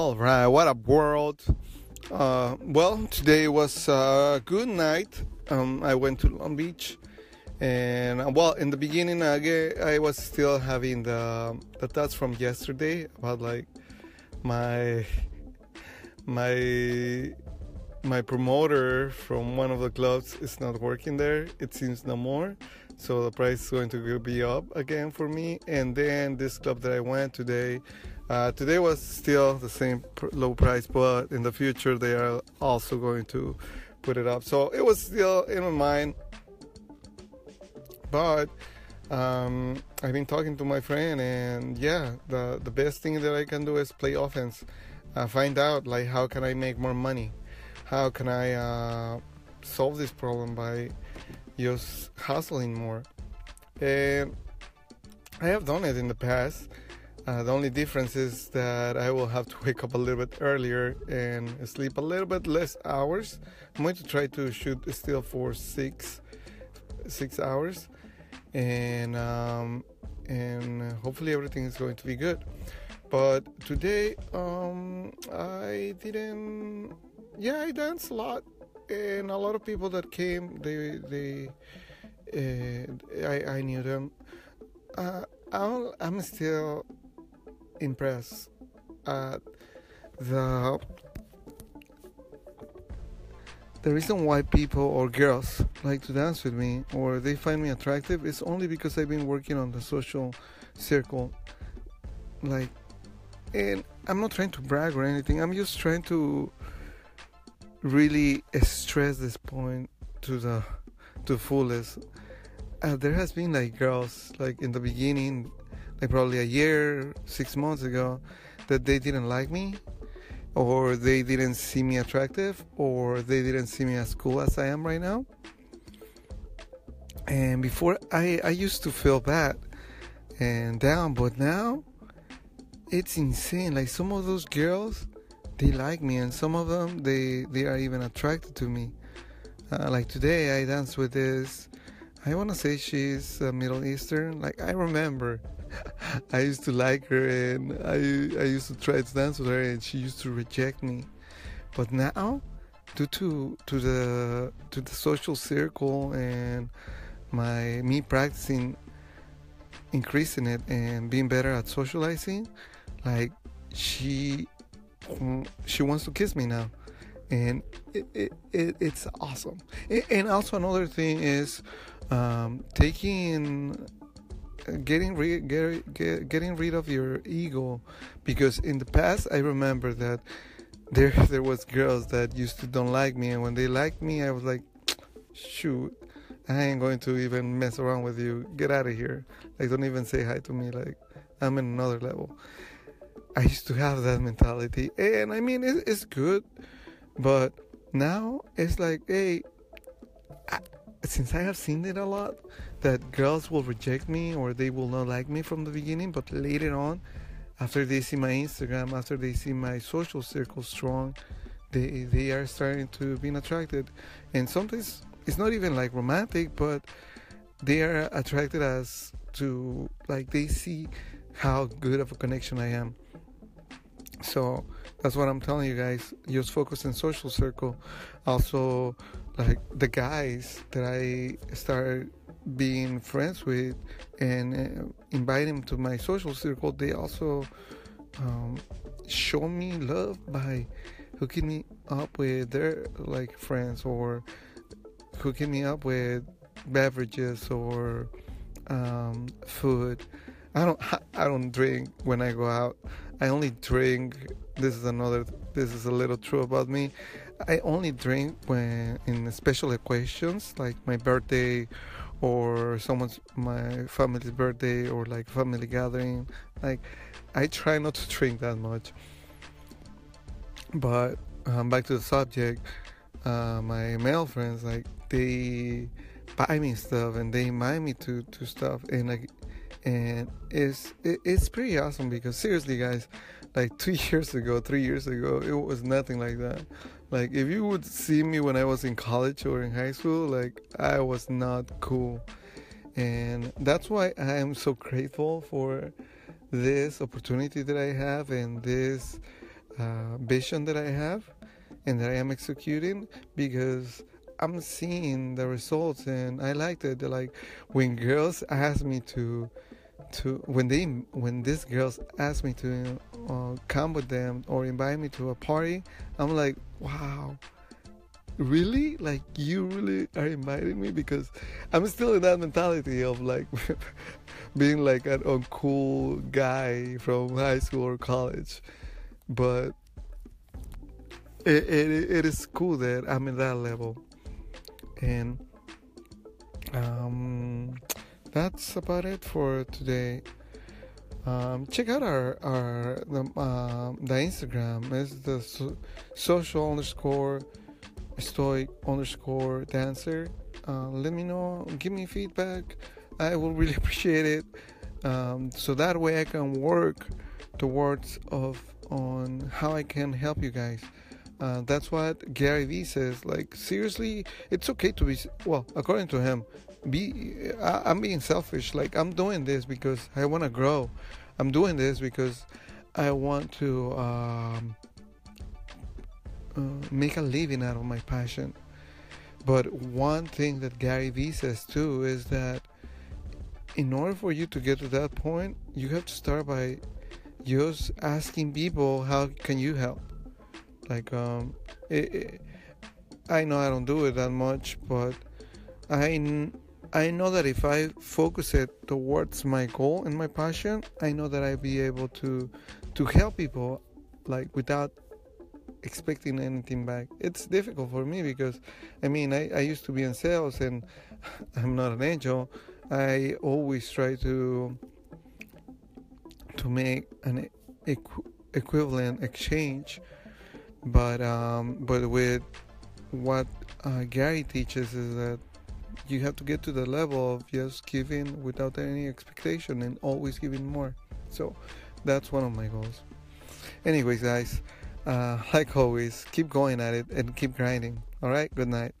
All right, what up, world? Uh, well, today was a good night. Um, I went to Long Beach, and uh, well, in the beginning, I, I was still having the the thoughts from yesterday about like my my my promoter from one of the clubs is not working there. It seems no more, so the price is going to be up again for me. And then this club that I went today uh, today was still the same pr- low price, but in the future they are also going to put it up. So it was still in my mind. But um, I've been talking to my friend, and yeah, the the best thing that I can do is play offense. Uh, find out like how can I make more money? How can I uh, solve this problem by just hustling more? And I have done it in the past. Uh, the only difference is that I will have to wake up a little bit earlier and sleep a little bit less hours. I'm going to try to shoot still for six six hours, and um, and hopefully everything is going to be good. But today, um, I didn't. Yeah, I danced a lot, and a lot of people that came, they they, uh, I I knew them. Uh, I'm still impressed at the the reason why people or girls like to dance with me or they find me attractive is only because I've been working on the social circle. Like, and I'm not trying to brag or anything. I'm just trying to really stress this point to the to fullest. Uh, there has been like girls like in the beginning like probably a year, six months ago, that they didn't like me, or they didn't see me attractive, or they didn't see me as cool as I am right now. And before, I, I used to feel bad and down, but now it's insane. Like some of those girls, they like me, and some of them, they, they are even attracted to me. Uh, like today, I danced with this. I want to say she's uh, Middle Eastern. Like I remember I used to like her and I I used to try to dance with her and she used to reject me. But now, due to to the to the social circle and my me practicing increasing it and being better at socializing, like she she wants to kiss me now and it, it, it, it's awesome and also another thing is um, taking getting rid get, get, getting rid of your ego because in the past I remember that there there was girls that used to don't like me and when they liked me I was like shoot I ain't going to even mess around with you. Get out of here. Like don't even say hi to me like I'm in another level. I used to have that mentality and I mean it, it's good but now it's like hey I, since I have seen it a lot, that girls will reject me or they will not like me from the beginning, but later on, after they see my Instagram, after they see my social circle strong, they they are starting to be attracted, and sometimes it's not even like romantic, but they are attracted as to like they see how good of a connection I am. So that's what I'm telling you guys. Just focus in social circle. Also, like the guys that I started being friends with and uh, invite them to my social circle, they also um, show me love by hooking me up with their like friends or hooking me up with beverages or um, food. I don't I don't drink when I go out. I only drink. This is another. This is a little true about me. I only drink when in special occasions like my birthday or someone's my family's birthday or like family gathering. Like I try not to drink that much. But um, back to the subject, uh, my male friends like they buy me stuff and they invite me to to stuff and like and it's it, it's pretty awesome because seriously guys like two years ago three years ago it was nothing like that like if you would see me when I was in college or in high school, like I was not cool. And that's why I am so grateful for this opportunity that I have and this uh, vision that I have and that I am executing because I'm seeing the results and I liked it. Like when girls ask me to to when they when these girls ask me to uh, come with them or invite me to a party, I'm like, wow, really? Like you really are inviting me? Because I'm still in that mentality of like being like an uncool guy from high school or college, but it, it, it is cool that I'm in that level. And um, that's about it for today. Um, check out our our the, uh, the Instagram. is the so, social underscore stoic underscore dancer. Uh, let me know. Give me feedback. I will really appreciate it. Um, so that way I can work towards of on how I can help you guys. Uh, that's what Gary Vee says. Like seriously, it's okay to be well, according to him. Be I, am being selfish. Like I'm doing this because I want to grow. I'm doing this because I want to um, uh, make a living out of my passion. But one thing that Gary Vee says too is that in order for you to get to that point, you have to start by just asking people how can you help like um, it, it, I know I don't do it that much, but I I know that if I focus it towards my goal and my passion, I know that I'll be able to to help people like without expecting anything back. It's difficult for me because I mean I, I used to be in sales and I'm not an angel. I always try to to make an equ- equivalent exchange but um, but with what uh, Gary teaches is that you have to get to the level of just giving without any expectation and always giving more. So that's one of my goals. Anyways, guys, uh, like always, keep going at it and keep grinding. All right, good night.